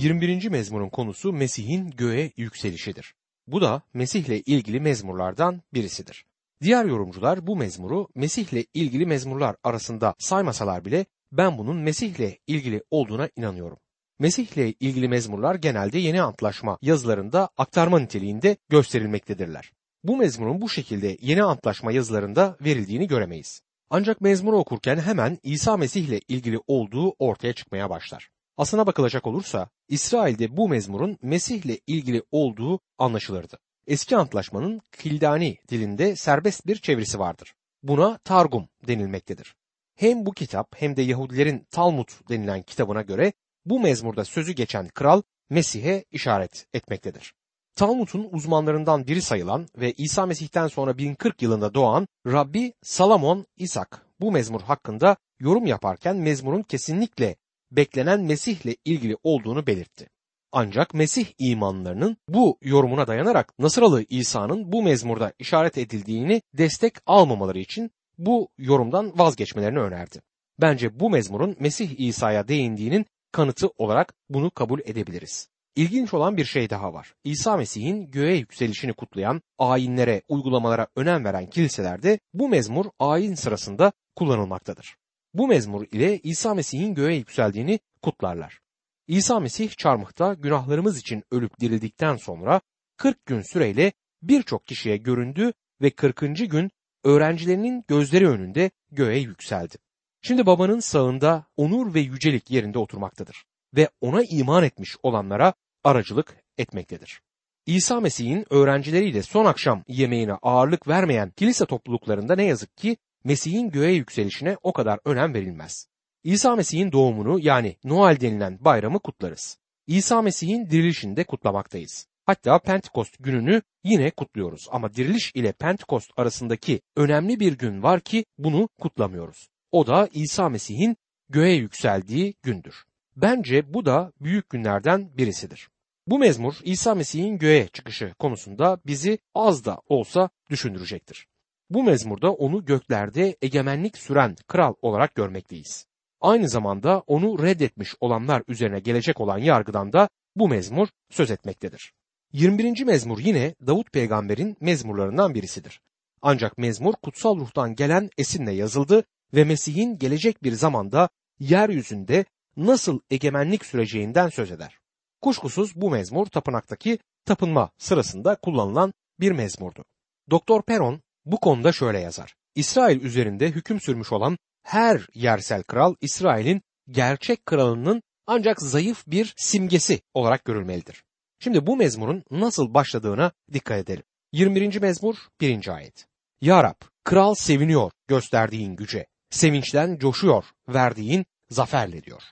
21. mezmurun konusu Mesih'in göğe yükselişidir. Bu da Mesih'le ilgili mezmurlardan birisidir. Diğer yorumcular bu mezmuru Mesih'le ilgili mezmurlar arasında saymasalar bile ben bunun Mesih'le ilgili olduğuna inanıyorum. Mesih'le ilgili mezmurlar genelde yeni antlaşma yazılarında aktarma niteliğinde gösterilmektedirler. Bu mezmurun bu şekilde yeni antlaşma yazılarında verildiğini göremeyiz. Ancak mezmuru okurken hemen İsa Mesih ile ilgili olduğu ortaya çıkmaya başlar. Aslına bakılacak olursa İsrail'de bu mezmurun Mesih ile ilgili olduğu anlaşılırdı. Eski antlaşmanın Kildani dilinde serbest bir çevirisi vardır. Buna Targum denilmektedir. Hem bu kitap hem de Yahudilerin Talmud denilen kitabına göre bu mezmurda sözü geçen kral Mesih'e işaret etmektedir. Talmud'un uzmanlarından biri sayılan ve İsa Mesih'ten sonra 1040 yılında doğan Rabbi Salamon İsak bu mezmur hakkında yorum yaparken mezmurun kesinlikle beklenen Mesih'le ilgili olduğunu belirtti. Ancak Mesih imanlarının bu yorumuna dayanarak Nasıralı İsa'nın bu mezmurda işaret edildiğini destek almamaları için bu yorumdan vazgeçmelerini önerdi. Bence bu mezmurun Mesih İsa'ya değindiğinin kanıtı olarak bunu kabul edebiliriz. İlginç olan bir şey daha var. İsa Mesih'in göğe yükselişini kutlayan ayinlere, uygulamalara önem veren kiliselerde bu mezmur ayin sırasında kullanılmaktadır. Bu mezmur ile İsa Mesih'in göğe yükseldiğini kutlarlar. İsa Mesih çarmıhta günahlarımız için ölüp dirildikten sonra 40 gün süreyle birçok kişiye göründü ve 40. gün öğrencilerinin gözleri önünde göğe yükseldi. Şimdi babanın sağında onur ve yücelik yerinde oturmaktadır ve ona iman etmiş olanlara aracılık etmektedir. İsa Mesih'in öğrencileriyle son akşam yemeğine ağırlık vermeyen kilise topluluklarında ne yazık ki Mesih'in göğe yükselişine o kadar önem verilmez. İsa Mesih'in doğumunu yani Noel denilen bayramı kutlarız. İsa Mesih'in dirilişini de kutlamaktayız. Hatta Pentekost gününü yine kutluyoruz ama diriliş ile Pentekost arasındaki önemli bir gün var ki bunu kutlamıyoruz. O da İsa Mesih'in göğe yükseldiği gündür. Bence bu da büyük günlerden birisidir. Bu mezmur İsa Mesih'in göğe çıkışı konusunda bizi az da olsa düşündürecektir. Bu mezmurda onu göklerde egemenlik süren kral olarak görmekteyiz. Aynı zamanda onu reddetmiş olanlar üzerine gelecek olan yargıdan da bu mezmur söz etmektedir. 21. mezmur yine Davut peygamberin mezmurlarından birisidir. Ancak mezmur kutsal ruhtan gelen esinle yazıldı ve Mesih'in gelecek bir zamanda yeryüzünde nasıl egemenlik süreceğinden söz eder. Kuşkusuz bu mezmur tapınaktaki tapınma sırasında kullanılan bir mezmurdu. Doktor Peron bu konuda şöyle yazar. İsrail üzerinde hüküm sürmüş olan her yersel kral İsrail'in gerçek kralının ancak zayıf bir simgesi olarak görülmelidir. Şimdi bu mezmurun nasıl başladığına dikkat edelim. 21. mezmur 1. ayet. Ya Rab, kral seviniyor gösterdiğin güce, sevinçten coşuyor verdiğin zaferle diyor.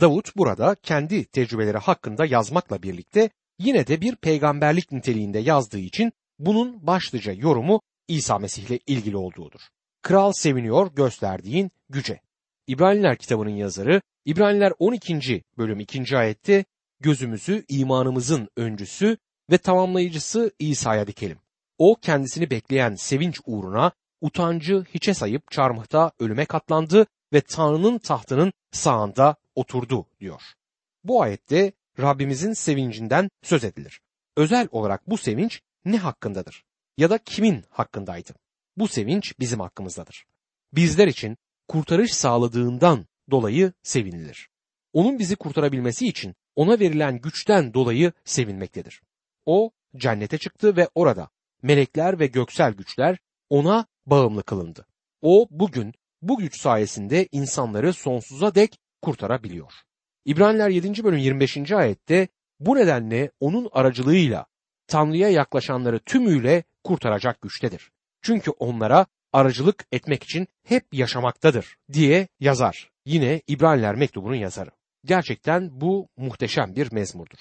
Davut burada kendi tecrübeleri hakkında yazmakla birlikte yine de bir peygamberlik niteliğinde yazdığı için bunun başlıca yorumu İsa Mesih ile ilgili olduğudur. Kral seviniyor gösterdiğin güce. İbraniler kitabının yazarı İbraniler 12. bölüm 2. ayette gözümüzü imanımızın öncüsü ve tamamlayıcısı İsa'ya dikelim. O kendisini bekleyen sevinç uğruna utancı hiçe sayıp çarmıhta ölüme katlandı ve Tanrı'nın tahtının sağında oturdu diyor. Bu ayette Rabbimizin sevincinden söz edilir. Özel olarak bu sevinç ne hakkındadır? Ya da kimin hakkındaydı? Bu sevinç bizim hakkımızdadır. Bizler için kurtarış sağladığından dolayı sevinilir. Onun bizi kurtarabilmesi için ona verilen güçten dolayı sevinmektedir. O cennete çıktı ve orada melekler ve göksel güçler ona bağımlı kılındı. O bugün bu güç sayesinde insanları sonsuza dek kurtarabiliyor. İbraniler 7. bölüm 25. ayette bu nedenle onun aracılığıyla Tanrı'ya yaklaşanları tümüyle kurtaracak güçtedir. Çünkü onlara aracılık etmek için hep yaşamaktadır diye yazar. Yine İbraniler mektubunun yazarı. Gerçekten bu muhteşem bir mezmurdur.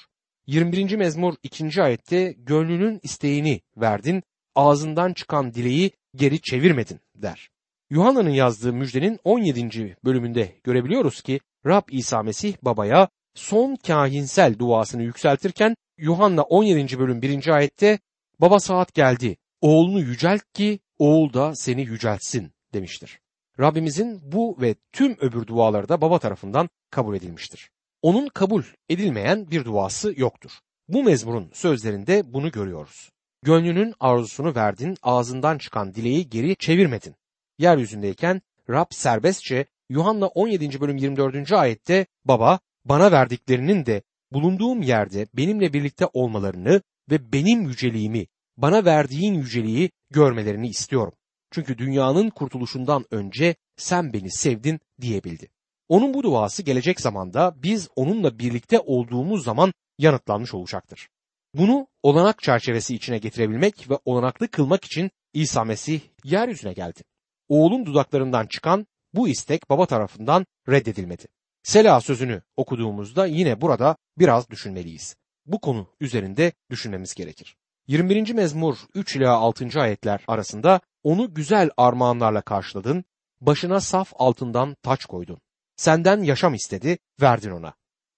21. mezmur 2. ayette gönlünün isteğini verdin, ağzından çıkan dileği geri çevirmedin der. Yuhanna'nın yazdığı müjdenin 17. bölümünde görebiliyoruz ki Rab İsa Mesih babaya son kahinsel duasını yükseltirken Yuhanna 17. bölüm 1. ayette baba saat geldi oğlunu yücelt ki oğul da seni yüceltsin demiştir. Rabbimizin bu ve tüm öbür duaları da baba tarafından kabul edilmiştir. Onun kabul edilmeyen bir duası yoktur. Bu mezmurun sözlerinde bunu görüyoruz. Gönlünün arzusunu verdin, ağzından çıkan dileği geri çevirmedin. Yeryüzündeyken Rab serbestçe Yuhanna 17. bölüm 24. ayette baba bana verdiklerinin de bulunduğum yerde benimle birlikte olmalarını ve benim yüceliğimi, bana verdiğin yüceliği görmelerini istiyorum. Çünkü dünyanın kurtuluşundan önce sen beni sevdin diyebildi. Onun bu duası gelecek zamanda biz onunla birlikte olduğumuz zaman yanıtlanmış olacaktır. Bunu olanak çerçevesi içine getirebilmek ve olanaklı kılmak için İsa Mesih yeryüzüne geldi. Oğlun dudaklarından çıkan bu istek baba tarafından reddedilmedi. Sela sözünü okuduğumuzda yine burada biraz düşünmeliyiz. Bu konu üzerinde düşünmemiz gerekir. 21. mezmur 3 ila 6. ayetler arasında onu güzel armağanlarla karşıladın, başına saf altından taç koydun. Senden yaşam istedi, verdin ona.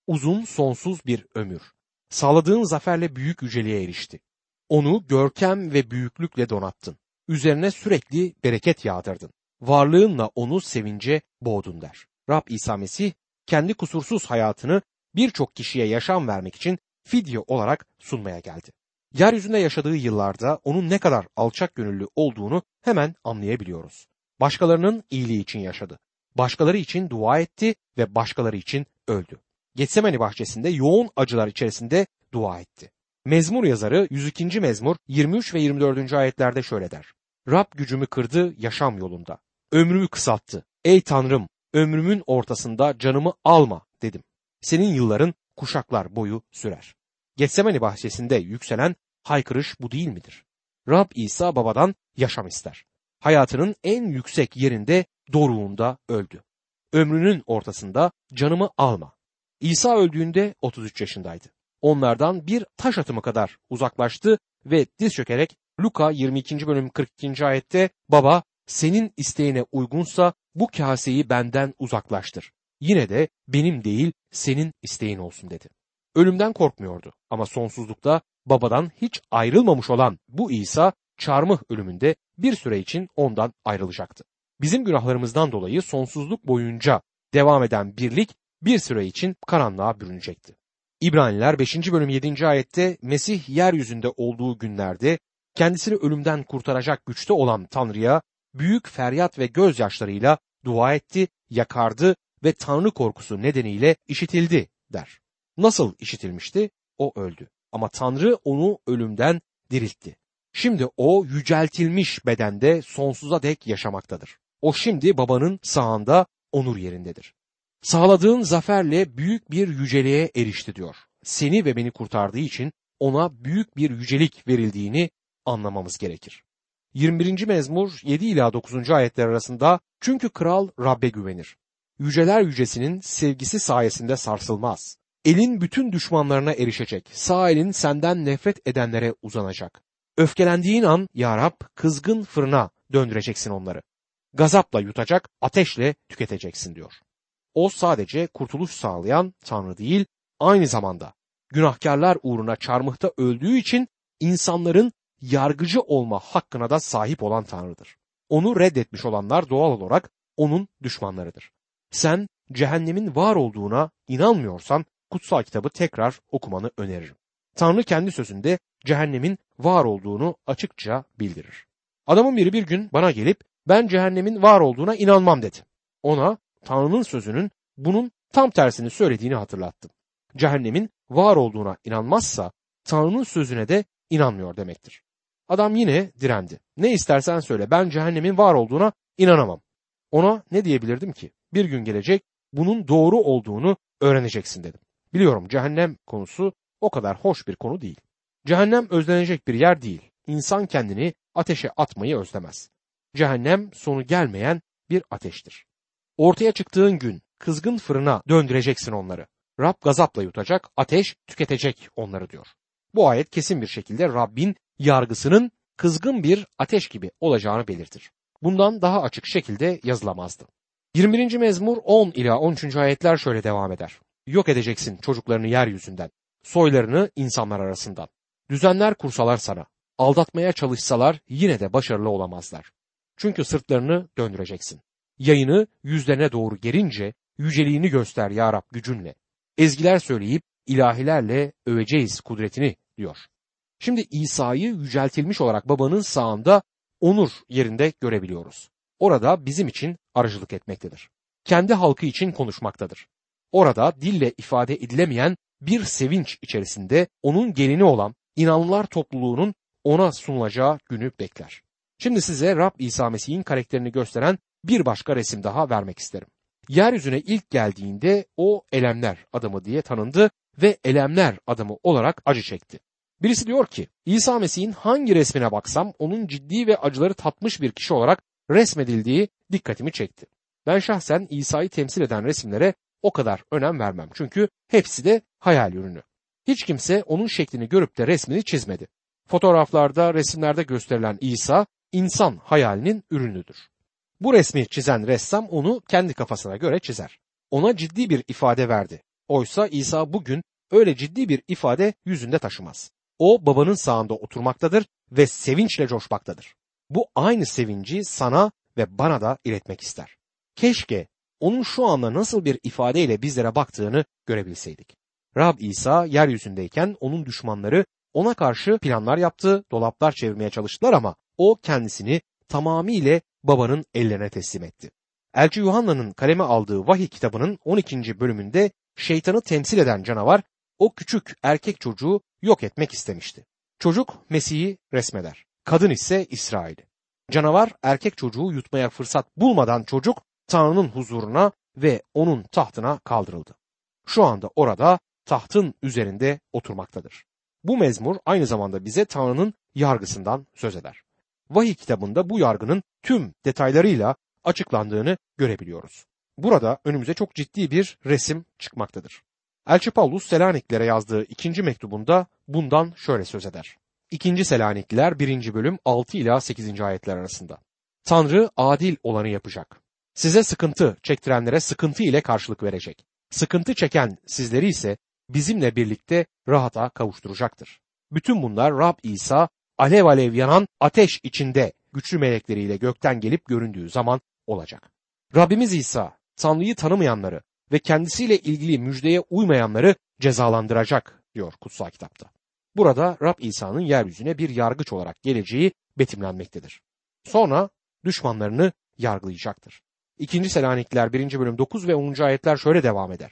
Uzun sonsuz bir ömür. Sağladığın zaferle büyük yüceliğe erişti. Onu görkem ve büyüklükle donattın. Üzerine sürekli bereket yağdırdın. Varlığınla onu sevince boğdun der. Rab İsa Mesih kendi kusursuz hayatını birçok kişiye yaşam vermek için fidye olarak sunmaya geldi. Yeryüzünde yaşadığı yıllarda onun ne kadar alçak gönüllü olduğunu hemen anlayabiliyoruz. Başkalarının iyiliği için yaşadı. Başkaları için dua etti ve başkaları için öldü. Getsemani bahçesinde yoğun acılar içerisinde dua etti. Mezmur yazarı 102. mezmur 23 ve 24. ayetlerde şöyle der. Rab gücümü kırdı yaşam yolunda. Ömrümü kısalttı. Ey Tanrım ömrümün ortasında canımı alma dedim. Senin yılların kuşaklar boyu sürer. Getsemani bahçesinde yükselen haykırış bu değil midir? Rab İsa babadan yaşam ister. Hayatının en yüksek yerinde doruğunda öldü. Ömrünün ortasında canımı alma. İsa öldüğünde 33 yaşındaydı. Onlardan bir taş atımı kadar uzaklaştı ve diz çökerek Luka 22. bölüm 42. ayette baba senin isteğine uygunsa bu kaseyi benden uzaklaştır. Yine de benim değil senin isteğin olsun dedi. Ölümden korkmuyordu ama sonsuzlukta babadan hiç ayrılmamış olan bu İsa çarmıh ölümünde bir süre için ondan ayrılacaktı. Bizim günahlarımızdan dolayı sonsuzluk boyunca devam eden birlik bir süre için karanlığa bürünecekti. İbraniler 5. bölüm 7. ayette Mesih yeryüzünde olduğu günlerde kendisini ölümden kurtaracak güçte olan Tanrı'ya büyük feryat ve gözyaşlarıyla dua etti, yakardı ve Tanrı korkusu nedeniyle işitildi der. Nasıl işitilmişti? O öldü. Ama Tanrı onu ölümden diriltti. Şimdi o yüceltilmiş bedende sonsuza dek yaşamaktadır. O şimdi babanın sağında onur yerindedir. Sağladığın zaferle büyük bir yüceliğe erişti diyor. Seni ve beni kurtardığı için ona büyük bir yücelik verildiğini anlamamız gerekir. 21. mezmur 7 ila 9. ayetler arasında çünkü kral Rabbe güvenir. Yüceler yücesinin sevgisi sayesinde sarsılmaz. Elin bütün düşmanlarına erişecek. Sağ elin senden nefret edenlere uzanacak. Öfkelendiğin an ya Rab kızgın fırına döndüreceksin onları. Gazapla yutacak, ateşle tüketeceksin diyor. O sadece kurtuluş sağlayan Tanrı değil, aynı zamanda günahkarlar uğruna çarmıhta öldüğü için insanların yargıcı olma hakkına da sahip olan Tanrı'dır. Onu reddetmiş olanlar doğal olarak onun düşmanlarıdır. Sen cehennemin var olduğuna inanmıyorsan kutsal kitabı tekrar okumanı öneririm. Tanrı kendi sözünde cehennemin var olduğunu açıkça bildirir. Adamın biri bir gün bana gelip ben cehennemin var olduğuna inanmam dedi. Ona Tanrı'nın sözünün bunun tam tersini söylediğini hatırlattım. Cehennemin var olduğuna inanmazsa Tanrı'nın sözüne de inanmıyor demektir. Adam yine direndi. Ne istersen söyle ben cehennemin var olduğuna inanamam. Ona ne diyebilirdim ki? Bir gün gelecek bunun doğru olduğunu öğreneceksin dedim. Biliyorum cehennem konusu o kadar hoş bir konu değil. Cehennem özlenecek bir yer değil. İnsan kendini ateşe atmayı özlemez. Cehennem sonu gelmeyen bir ateştir. Ortaya çıktığın gün kızgın fırına döndüreceksin onları. Rab gazapla yutacak, ateş tüketecek onları diyor. Bu ayet kesin bir şekilde Rabbin yargısının kızgın bir ateş gibi olacağını belirtir. Bundan daha açık şekilde yazılamazdı. 21. mezmur 10 ila 13. ayetler şöyle devam eder. Yok edeceksin çocuklarını yeryüzünden, soylarını insanlar arasından. Düzenler kursalar sana, aldatmaya çalışsalar yine de başarılı olamazlar. Çünkü sırtlarını döndüreceksin. Yayını yüzlerine doğru gerince yüceliğini göster ya Rab gücünle. ezgiler söyleyip ilahilerle öveceğiz kudretini diyor. Şimdi İsa'yı yüceltilmiş olarak babanın sağında onur yerinde görebiliyoruz. Orada bizim için aracılık etmektedir. Kendi halkı için konuşmaktadır. Orada dille ifade edilemeyen bir sevinç içerisinde onun gelini olan inanlılar topluluğunun ona sunulacağı günü bekler. Şimdi size Rab İsa Mesih'in karakterini gösteren bir başka resim daha vermek isterim. Yeryüzüne ilk geldiğinde o elemler adamı diye tanındı ve elemler adamı olarak acı çekti. Birisi diyor ki İsa Mesih'in hangi resmine baksam onun ciddi ve acıları tatmış bir kişi olarak resmedildiği dikkatimi çekti. Ben şahsen İsa'yı temsil eden resimlere o kadar önem vermem. Çünkü hepsi de hayal ürünü. Hiç kimse onun şeklini görüp de resmini çizmedi. Fotoğraflarda, resimlerde gösterilen İsa insan hayalinin ürünüdür. Bu resmi çizen ressam onu kendi kafasına göre çizer. Ona ciddi bir ifade verdi. Oysa İsa bugün öyle ciddi bir ifade yüzünde taşımaz. O babanın sağında oturmaktadır ve sevinçle coşmaktadır. Bu aynı sevinci sana ve bana da iletmek ister. Keşke onun şu anda nasıl bir ifadeyle bizlere baktığını görebilseydik. Rab İsa yeryüzündeyken onun düşmanları ona karşı planlar yaptı, dolaplar çevirmeye çalıştılar ama o kendisini tamamıyla babanın ellerine teslim etti. Elçi Yuhanna'nın kaleme aldığı vahiy kitabının 12. bölümünde şeytanı temsil eden canavar o küçük erkek çocuğu yok etmek istemişti. Çocuk Mesih'i resmeder. Kadın ise İsrail'i. Canavar erkek çocuğu yutmaya fırsat bulmadan çocuk Tanrı'nın huzuruna ve onun tahtına kaldırıldı. Şu anda orada tahtın üzerinde oturmaktadır. Bu mezmur aynı zamanda bize Tanrı'nın yargısından söz eder. Vahiy kitabında bu yargının tüm detaylarıyla açıklandığını görebiliyoruz. Burada önümüze çok ciddi bir resim çıkmaktadır. Elçi Paulus Selaniklere yazdığı ikinci mektubunda bundan şöyle söz eder. İkinci Selanikliler 1. bölüm 6 ila 8. ayetler arasında. Tanrı adil olanı yapacak. Size sıkıntı çektirenlere sıkıntı ile karşılık verecek. Sıkıntı çeken sizleri ise bizimle birlikte rahata kavuşturacaktır. Bütün bunlar Rab İsa alev alev yanan ateş içinde güçlü melekleriyle gökten gelip göründüğü zaman olacak. Rabbimiz İsa Tanrı'yı tanımayanları ve kendisiyle ilgili müjdeye uymayanları cezalandıracak diyor kutsal kitapta. Burada Rab İsa'nın yeryüzüne bir yargıç olarak geleceği betimlenmektedir. Sonra düşmanlarını yargılayacaktır. 2. Selanikliler 1. bölüm 9 ve 10. ayetler şöyle devam eder.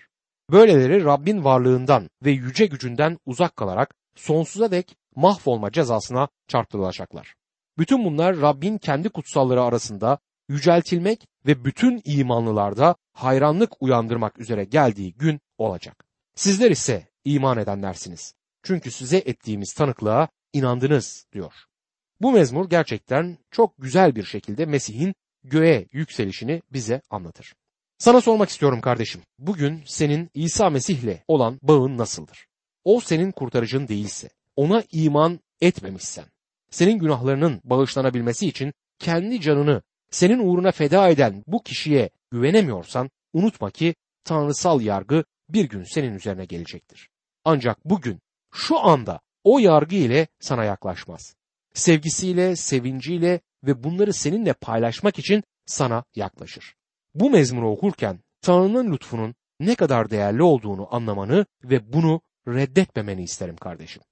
Böyleleri Rabbin varlığından ve yüce gücünden uzak kalarak sonsuza dek mahvolma cezasına çarptırılacaklar. Bütün bunlar Rabbin kendi kutsalları arasında yüceltilmek ve bütün imanlılarda hayranlık uyandırmak üzere geldiği gün olacak. Sizler ise iman edenlersiniz. Çünkü size ettiğimiz tanıklığa inandınız diyor. Bu mezmur gerçekten çok güzel bir şekilde Mesih'in göğe yükselişini bize anlatır. Sana sormak istiyorum kardeşim. Bugün senin İsa Mesih'le olan bağın nasıldır? O senin kurtarıcın değilse, ona iman etmemişsen, senin günahlarının bağışlanabilmesi için kendi canını senin uğruna feda eden bu kişiye güvenemiyorsan unutma ki tanrısal yargı bir gün senin üzerine gelecektir. Ancak bugün şu anda o yargı ile sana yaklaşmaz. Sevgisiyle, sevinciyle ve bunları seninle paylaşmak için sana yaklaşır. Bu mezmunu okurken Tanrı'nın lütfunun ne kadar değerli olduğunu anlamanı ve bunu reddetmemeni isterim kardeşim.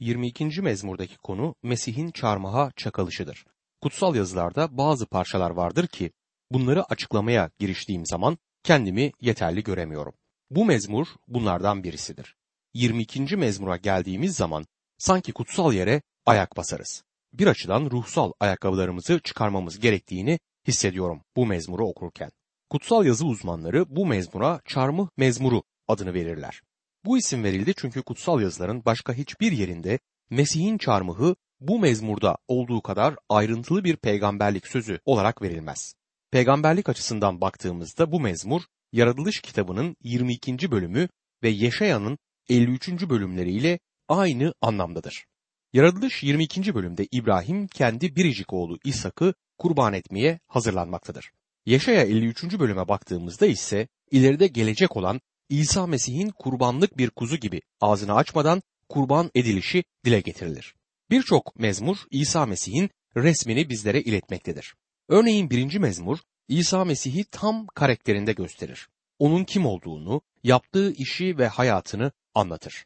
22. mezmurdaki konu Mesih'in çarmıha çakalışıdır. Kutsal yazılarda bazı parçalar vardır ki bunları açıklamaya giriştiğim zaman kendimi yeterli göremiyorum. Bu mezmur bunlardan birisidir. 22. mezmura geldiğimiz zaman sanki kutsal yere ayak basarız. Bir açıdan ruhsal ayakkabılarımızı çıkarmamız gerektiğini hissediyorum bu mezmuru okurken. Kutsal yazı uzmanları bu mezmura çarmıh mezmuru adını verirler. Bu isim verildi çünkü kutsal yazıların başka hiçbir yerinde Mesih'in çarmıhı bu mezmurda olduğu kadar ayrıntılı bir peygamberlik sözü olarak verilmez. Peygamberlik açısından baktığımızda bu mezmur Yaratılış kitabının 22. bölümü ve Yeşaya'nın 53. bölümleriyle aynı anlamdadır. Yaratılış 22. bölümde İbrahim kendi biricik oğlu İshak'ı kurban etmeye hazırlanmaktadır. Yaşaya 53. bölüme baktığımızda ise ileride gelecek olan İsa Mesih'in kurbanlık bir kuzu gibi ağzını açmadan kurban edilişi dile getirilir. Birçok mezmur İsa Mesih'in resmini bizlere iletmektedir. Örneğin birinci mezmur İsa Mesih'i tam karakterinde gösterir. Onun kim olduğunu, yaptığı işi ve hayatını anlatır.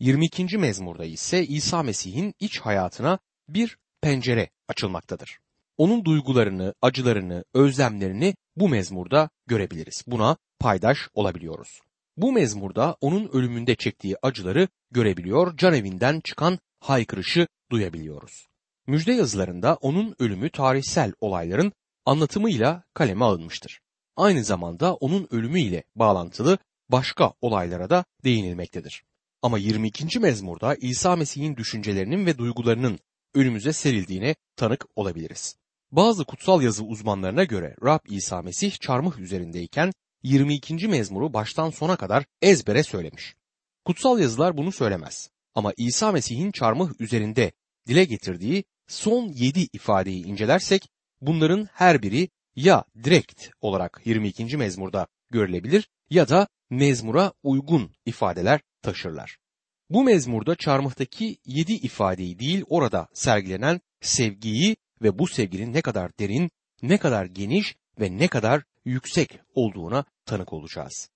22. mezmurda ise İsa Mesih'in iç hayatına bir pencere açılmaktadır. Onun duygularını, acılarını, özlemlerini bu mezmurda görebiliriz. Buna paydaş olabiliyoruz. Bu mezmurda onun ölümünde çektiği acıları görebiliyor, can evinden çıkan haykırışı duyabiliyoruz. Müjde yazılarında onun ölümü tarihsel olayların anlatımıyla kaleme alınmıştır. Aynı zamanda onun ölümü ile bağlantılı başka olaylara da değinilmektedir. Ama 22. mezmurda İsa Mesih'in düşüncelerinin ve duygularının önümüze serildiğine tanık olabiliriz. Bazı kutsal yazı uzmanlarına göre Rab İsa Mesih çarmıh üzerindeyken 22. mezmuru baştan sona kadar ezbere söylemiş. Kutsal yazılar bunu söylemez. Ama İsa Mesih'in çarmıh üzerinde dile getirdiği son 7 ifadeyi incelersek bunların her biri ya direkt olarak 22. mezmurda görülebilir ya da mezmura uygun ifadeler taşırlar. Bu mezmurda çarmıhtaki yedi ifadeyi değil orada sergilenen sevgiyi ve bu sevginin ne kadar derin, ne kadar geniş ve ne kadar yüksek olduğuna tanık olacağız.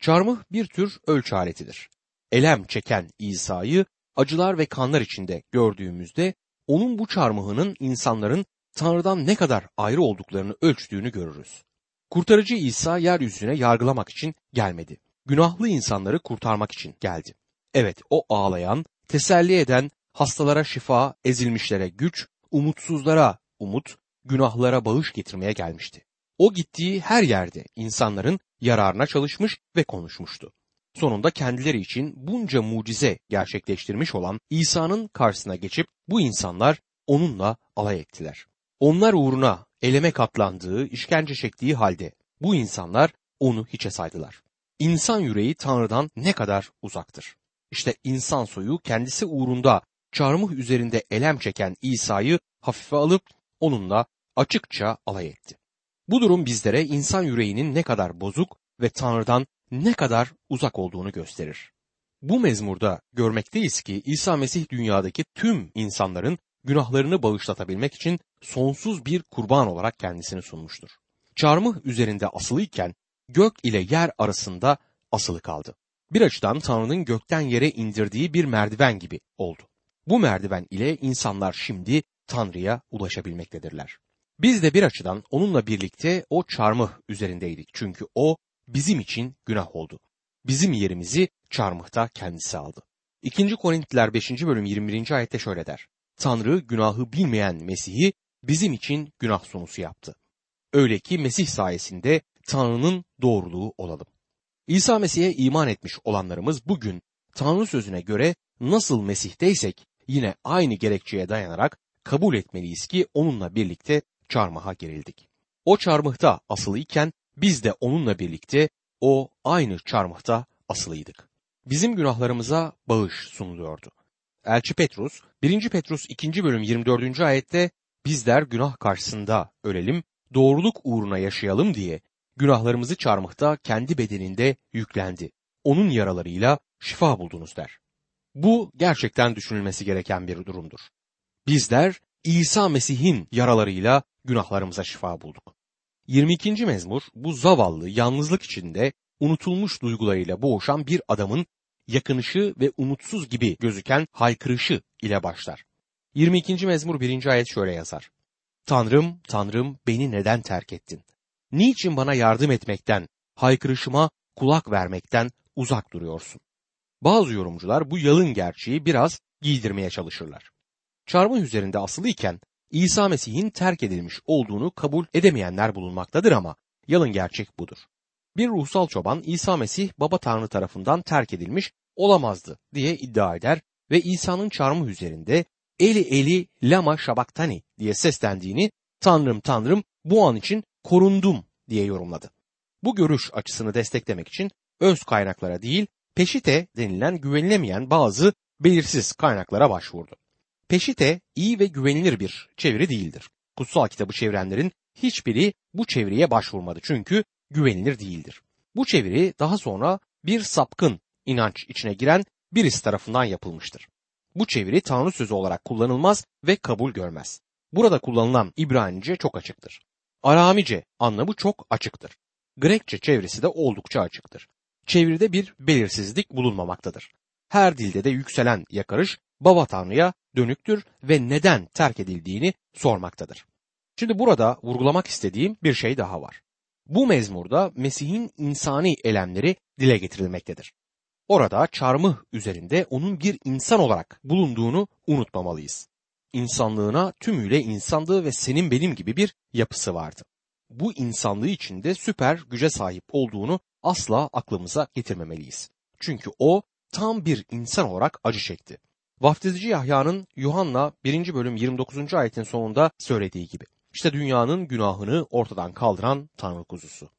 Çarmıh bir tür ölçü aletidir. Elem çeken İsa'yı acılar ve kanlar içinde gördüğümüzde onun bu çarmıhının insanların Tanrı'dan ne kadar ayrı olduklarını ölçtüğünü görürüz. Kurtarıcı İsa yeryüzüne yargılamak için gelmedi. Günahlı insanları kurtarmak için geldi. Evet o ağlayan, teselli eden, hastalara şifa, ezilmişlere güç, umutsuzlara umut, günahlara bağış getirmeye gelmişti. O gittiği her yerde insanların yararına çalışmış ve konuşmuştu. Sonunda kendileri için bunca mucize gerçekleştirmiş olan İsa'nın karşısına geçip bu insanlar onunla alay ettiler. Onlar uğruna eleme katlandığı, işkence çektiği halde bu insanlar onu hiçe saydılar. İnsan yüreği Tanrı'dan ne kadar uzaktır. İşte insan soyu kendisi uğrunda çarmıh üzerinde elem çeken İsa'yı hafife alıp onunla açıkça alay etti. Bu durum bizlere insan yüreğinin ne kadar bozuk ve Tanrı'dan ne kadar uzak olduğunu gösterir. Bu mezmurda görmekteyiz ki İsa Mesih dünyadaki tüm insanların günahlarını bağışlatabilmek için sonsuz bir kurban olarak kendisini sunmuştur. Çarmıh üzerinde asılıyken gök ile yer arasında asılı kaldı. Bir açıdan Tanrı'nın gökten yere indirdiği bir merdiven gibi oldu. Bu merdiven ile insanlar şimdi Tanrı'ya ulaşabilmektedirler. Biz de bir açıdan onunla birlikte o çarmıh üzerindeydik. Çünkü o bizim için günah oldu. Bizim yerimizi çarmıhta kendisi aldı. 2. Korintliler 5. bölüm 21. ayette şöyle der. Tanrı günahı bilmeyen Mesih'i bizim için günah sunusu yaptı. Öyle ki Mesih sayesinde Tanrı'nın doğruluğu olalım. İsa Mesih'e iman etmiş olanlarımız bugün Tanrı sözüne göre nasıl Mesih'teysek yine aynı gerekçeye dayanarak kabul etmeliyiz ki onunla birlikte çarmıha gerildik. O çarmıhta asılıyken biz de onunla birlikte o aynı çarmıhta asılıydık. Bizim günahlarımıza bağış sunuluyordu. Elçi Petrus 1. Petrus 2. bölüm 24. ayette bizler günah karşısında ölelim, doğruluk uğruna yaşayalım diye günahlarımızı çarmıhta kendi bedeninde yüklendi. Onun yaralarıyla şifa buldunuz der. Bu gerçekten düşünülmesi gereken bir durumdur. Bizler İsa Mesih'in yaralarıyla günahlarımıza şifa bulduk. 22. mezmur bu zavallı yalnızlık içinde unutulmuş duygularıyla boğuşan bir adamın yakınışı ve umutsuz gibi gözüken haykırışı ile başlar. 22. mezmur 1. ayet şöyle yazar. Tanrım, Tanrım beni neden terk ettin? Niçin bana yardım etmekten, haykırışıma kulak vermekten uzak duruyorsun? Bazı yorumcular bu yalın gerçeği biraz giydirmeye çalışırlar. Çarmıh üzerinde asılıyken İsa Mesih'in terk edilmiş olduğunu kabul edemeyenler bulunmaktadır ama yalın gerçek budur. Bir ruhsal çoban İsa Mesih baba Tanrı tarafından terk edilmiş olamazdı diye iddia eder ve İsa'nın çarmıh üzerinde eli eli lama şabaktani diye seslendiğini Tanrım Tanrım bu an için korundum diye yorumladı. Bu görüş açısını desteklemek için öz kaynaklara değil peşite denilen güvenilemeyen bazı belirsiz kaynaklara başvurdu. Peşite iyi ve güvenilir bir çeviri değildir. Kutsal kitabı çevirenlerin hiçbiri bu çeviriye başvurmadı çünkü güvenilir değildir. Bu çeviri daha sonra bir sapkın inanç içine giren birisi tarafından yapılmıştır. Bu çeviri Tanrı sözü olarak kullanılmaz ve kabul görmez. Burada kullanılan İbranice çok açıktır. Aramice anlamı çok açıktır. Grekçe çevresi de oldukça açıktır. çeviride bir belirsizlik bulunmamaktadır. Her dilde de yükselen yakarış baba tanrıya dönüktür ve neden terk edildiğini sormaktadır. Şimdi burada vurgulamak istediğim bir şey daha var. Bu mezmurda Mesih'in insani elemleri dile getirilmektedir. Orada çarmıh üzerinde onun bir insan olarak bulunduğunu unutmamalıyız. İnsanlığına tümüyle insanlığı ve senin benim gibi bir yapısı vardı. Bu insanlığı içinde süper güce sahip olduğunu asla aklımıza getirmemeliyiz. Çünkü o tam bir insan olarak acı çekti. Vaftizci Yahya'nın Yuhanna 1. bölüm 29. ayetin sonunda söylediği gibi. İşte dünyanın günahını ortadan kaldıran Tanrı kuzusu.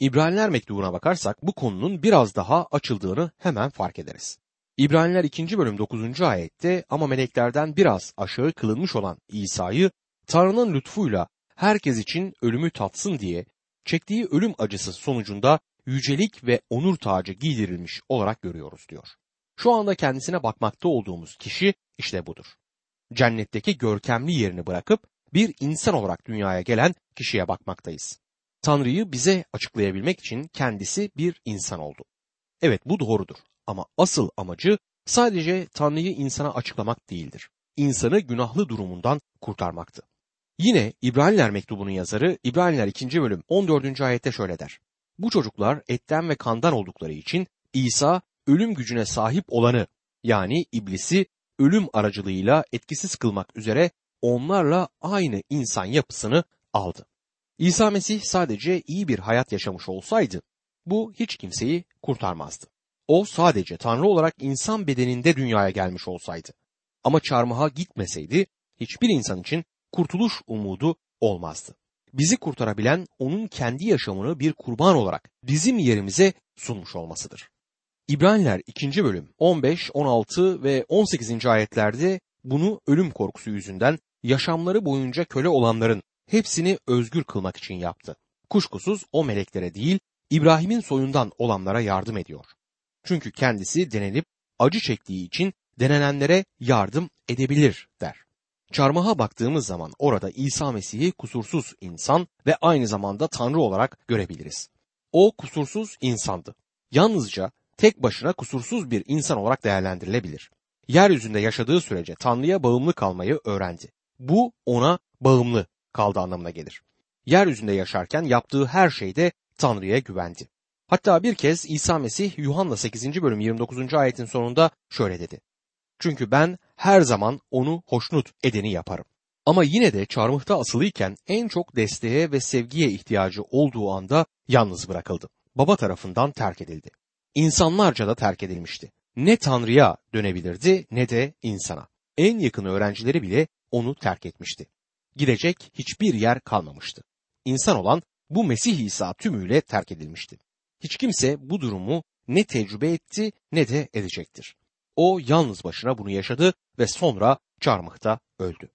İbraniler mektubuna bakarsak bu konunun biraz daha açıldığını hemen fark ederiz. İbraniler 2. bölüm 9. ayette ama meleklerden biraz aşağı kılınmış olan İsa'yı Tanrı'nın lütfuyla herkes için ölümü tatsın diye çektiği ölüm acısı sonucunda yücelik ve onur tacı giydirilmiş olarak görüyoruz diyor. Şu anda kendisine bakmakta olduğumuz kişi işte budur. Cennetteki görkemli yerini bırakıp bir insan olarak dünyaya gelen kişiye bakmaktayız. Tanrı'yı bize açıklayabilmek için kendisi bir insan oldu. Evet bu doğrudur ama asıl amacı sadece Tanrı'yı insana açıklamak değildir. İnsanı günahlı durumundan kurtarmaktı. Yine İbraniler mektubunun yazarı İbraniler 2. bölüm 14. ayette şöyle der. Bu çocuklar etten ve kandan oldukları için İsa ölüm gücüne sahip olanı yani iblisi ölüm aracılığıyla etkisiz kılmak üzere onlarla aynı insan yapısını aldı. İsa Mesih sadece iyi bir hayat yaşamış olsaydı bu hiç kimseyi kurtarmazdı. O sadece Tanrı olarak insan bedeninde dünyaya gelmiş olsaydı. Ama çarmıha gitmeseydi hiçbir insan için kurtuluş umudu olmazdı. Bizi kurtarabilen onun kendi yaşamını bir kurban olarak bizim yerimize sunmuş olmasıdır. İbraniler 2. bölüm 15, 16 ve 18. ayetlerde bunu ölüm korkusu yüzünden yaşamları boyunca köle olanların hepsini özgür kılmak için yaptı. Kuşkusuz o meleklere değil, İbrahim'in soyundan olanlara yardım ediyor. Çünkü kendisi denenip acı çektiği için denenenlere yardım edebilir der. Çarmıha baktığımız zaman orada İsa Mesih'i kusursuz insan ve aynı zamanda Tanrı olarak görebiliriz. O kusursuz insandı. Yalnızca tek başına kusursuz bir insan olarak değerlendirilebilir. Yeryüzünde yaşadığı sürece Tanrı'ya bağımlı kalmayı öğrendi. Bu ona bağımlı kaldı anlamına gelir. Yeryüzünde yaşarken yaptığı her şeyde Tanrı'ya güvendi. Hatta bir kez İsa Mesih Yuhanna 8. bölüm 29. ayetin sonunda şöyle dedi. Çünkü ben her zaman onu hoşnut edeni yaparım. Ama yine de çarmıhta asılıyken en çok desteğe ve sevgiye ihtiyacı olduğu anda yalnız bırakıldı. Baba tarafından terk edildi. İnsanlarca da terk edilmişti. Ne Tanrı'ya dönebilirdi ne de insana. En yakın öğrencileri bile onu terk etmişti. Gidecek hiçbir yer kalmamıştı. İnsan olan bu Mesih İsa tümüyle terk edilmişti. Hiç kimse bu durumu ne tecrübe etti ne de edecektir. O yalnız başına bunu yaşadı ve sonra çarmıhta öldü.